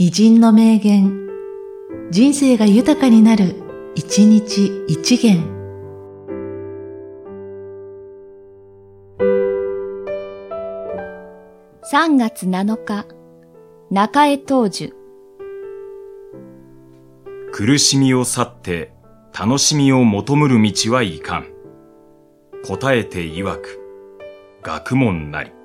偉人の名言、人生が豊かになる、一日一元。3月7日、中江東樹。苦しみを去って楽しみを求むる道はいかん。答えて曰く、学問なり。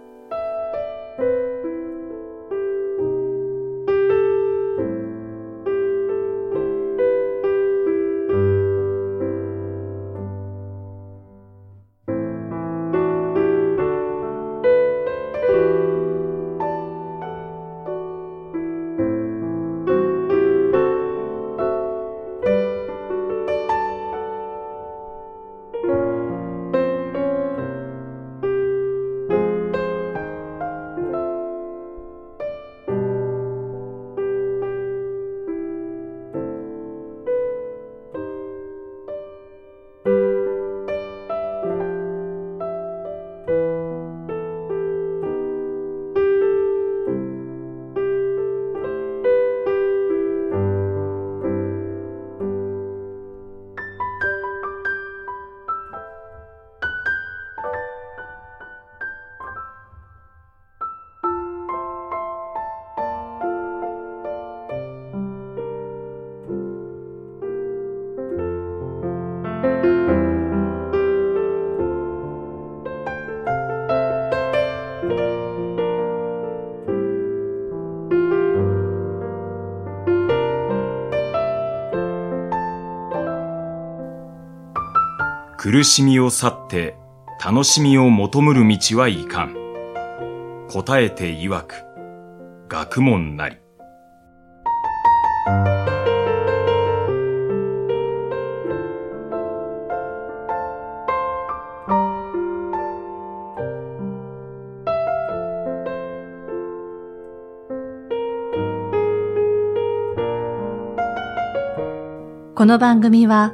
苦しみを去って楽しみを求むる道はいかん。答えて曰く、学問なり。この番組は、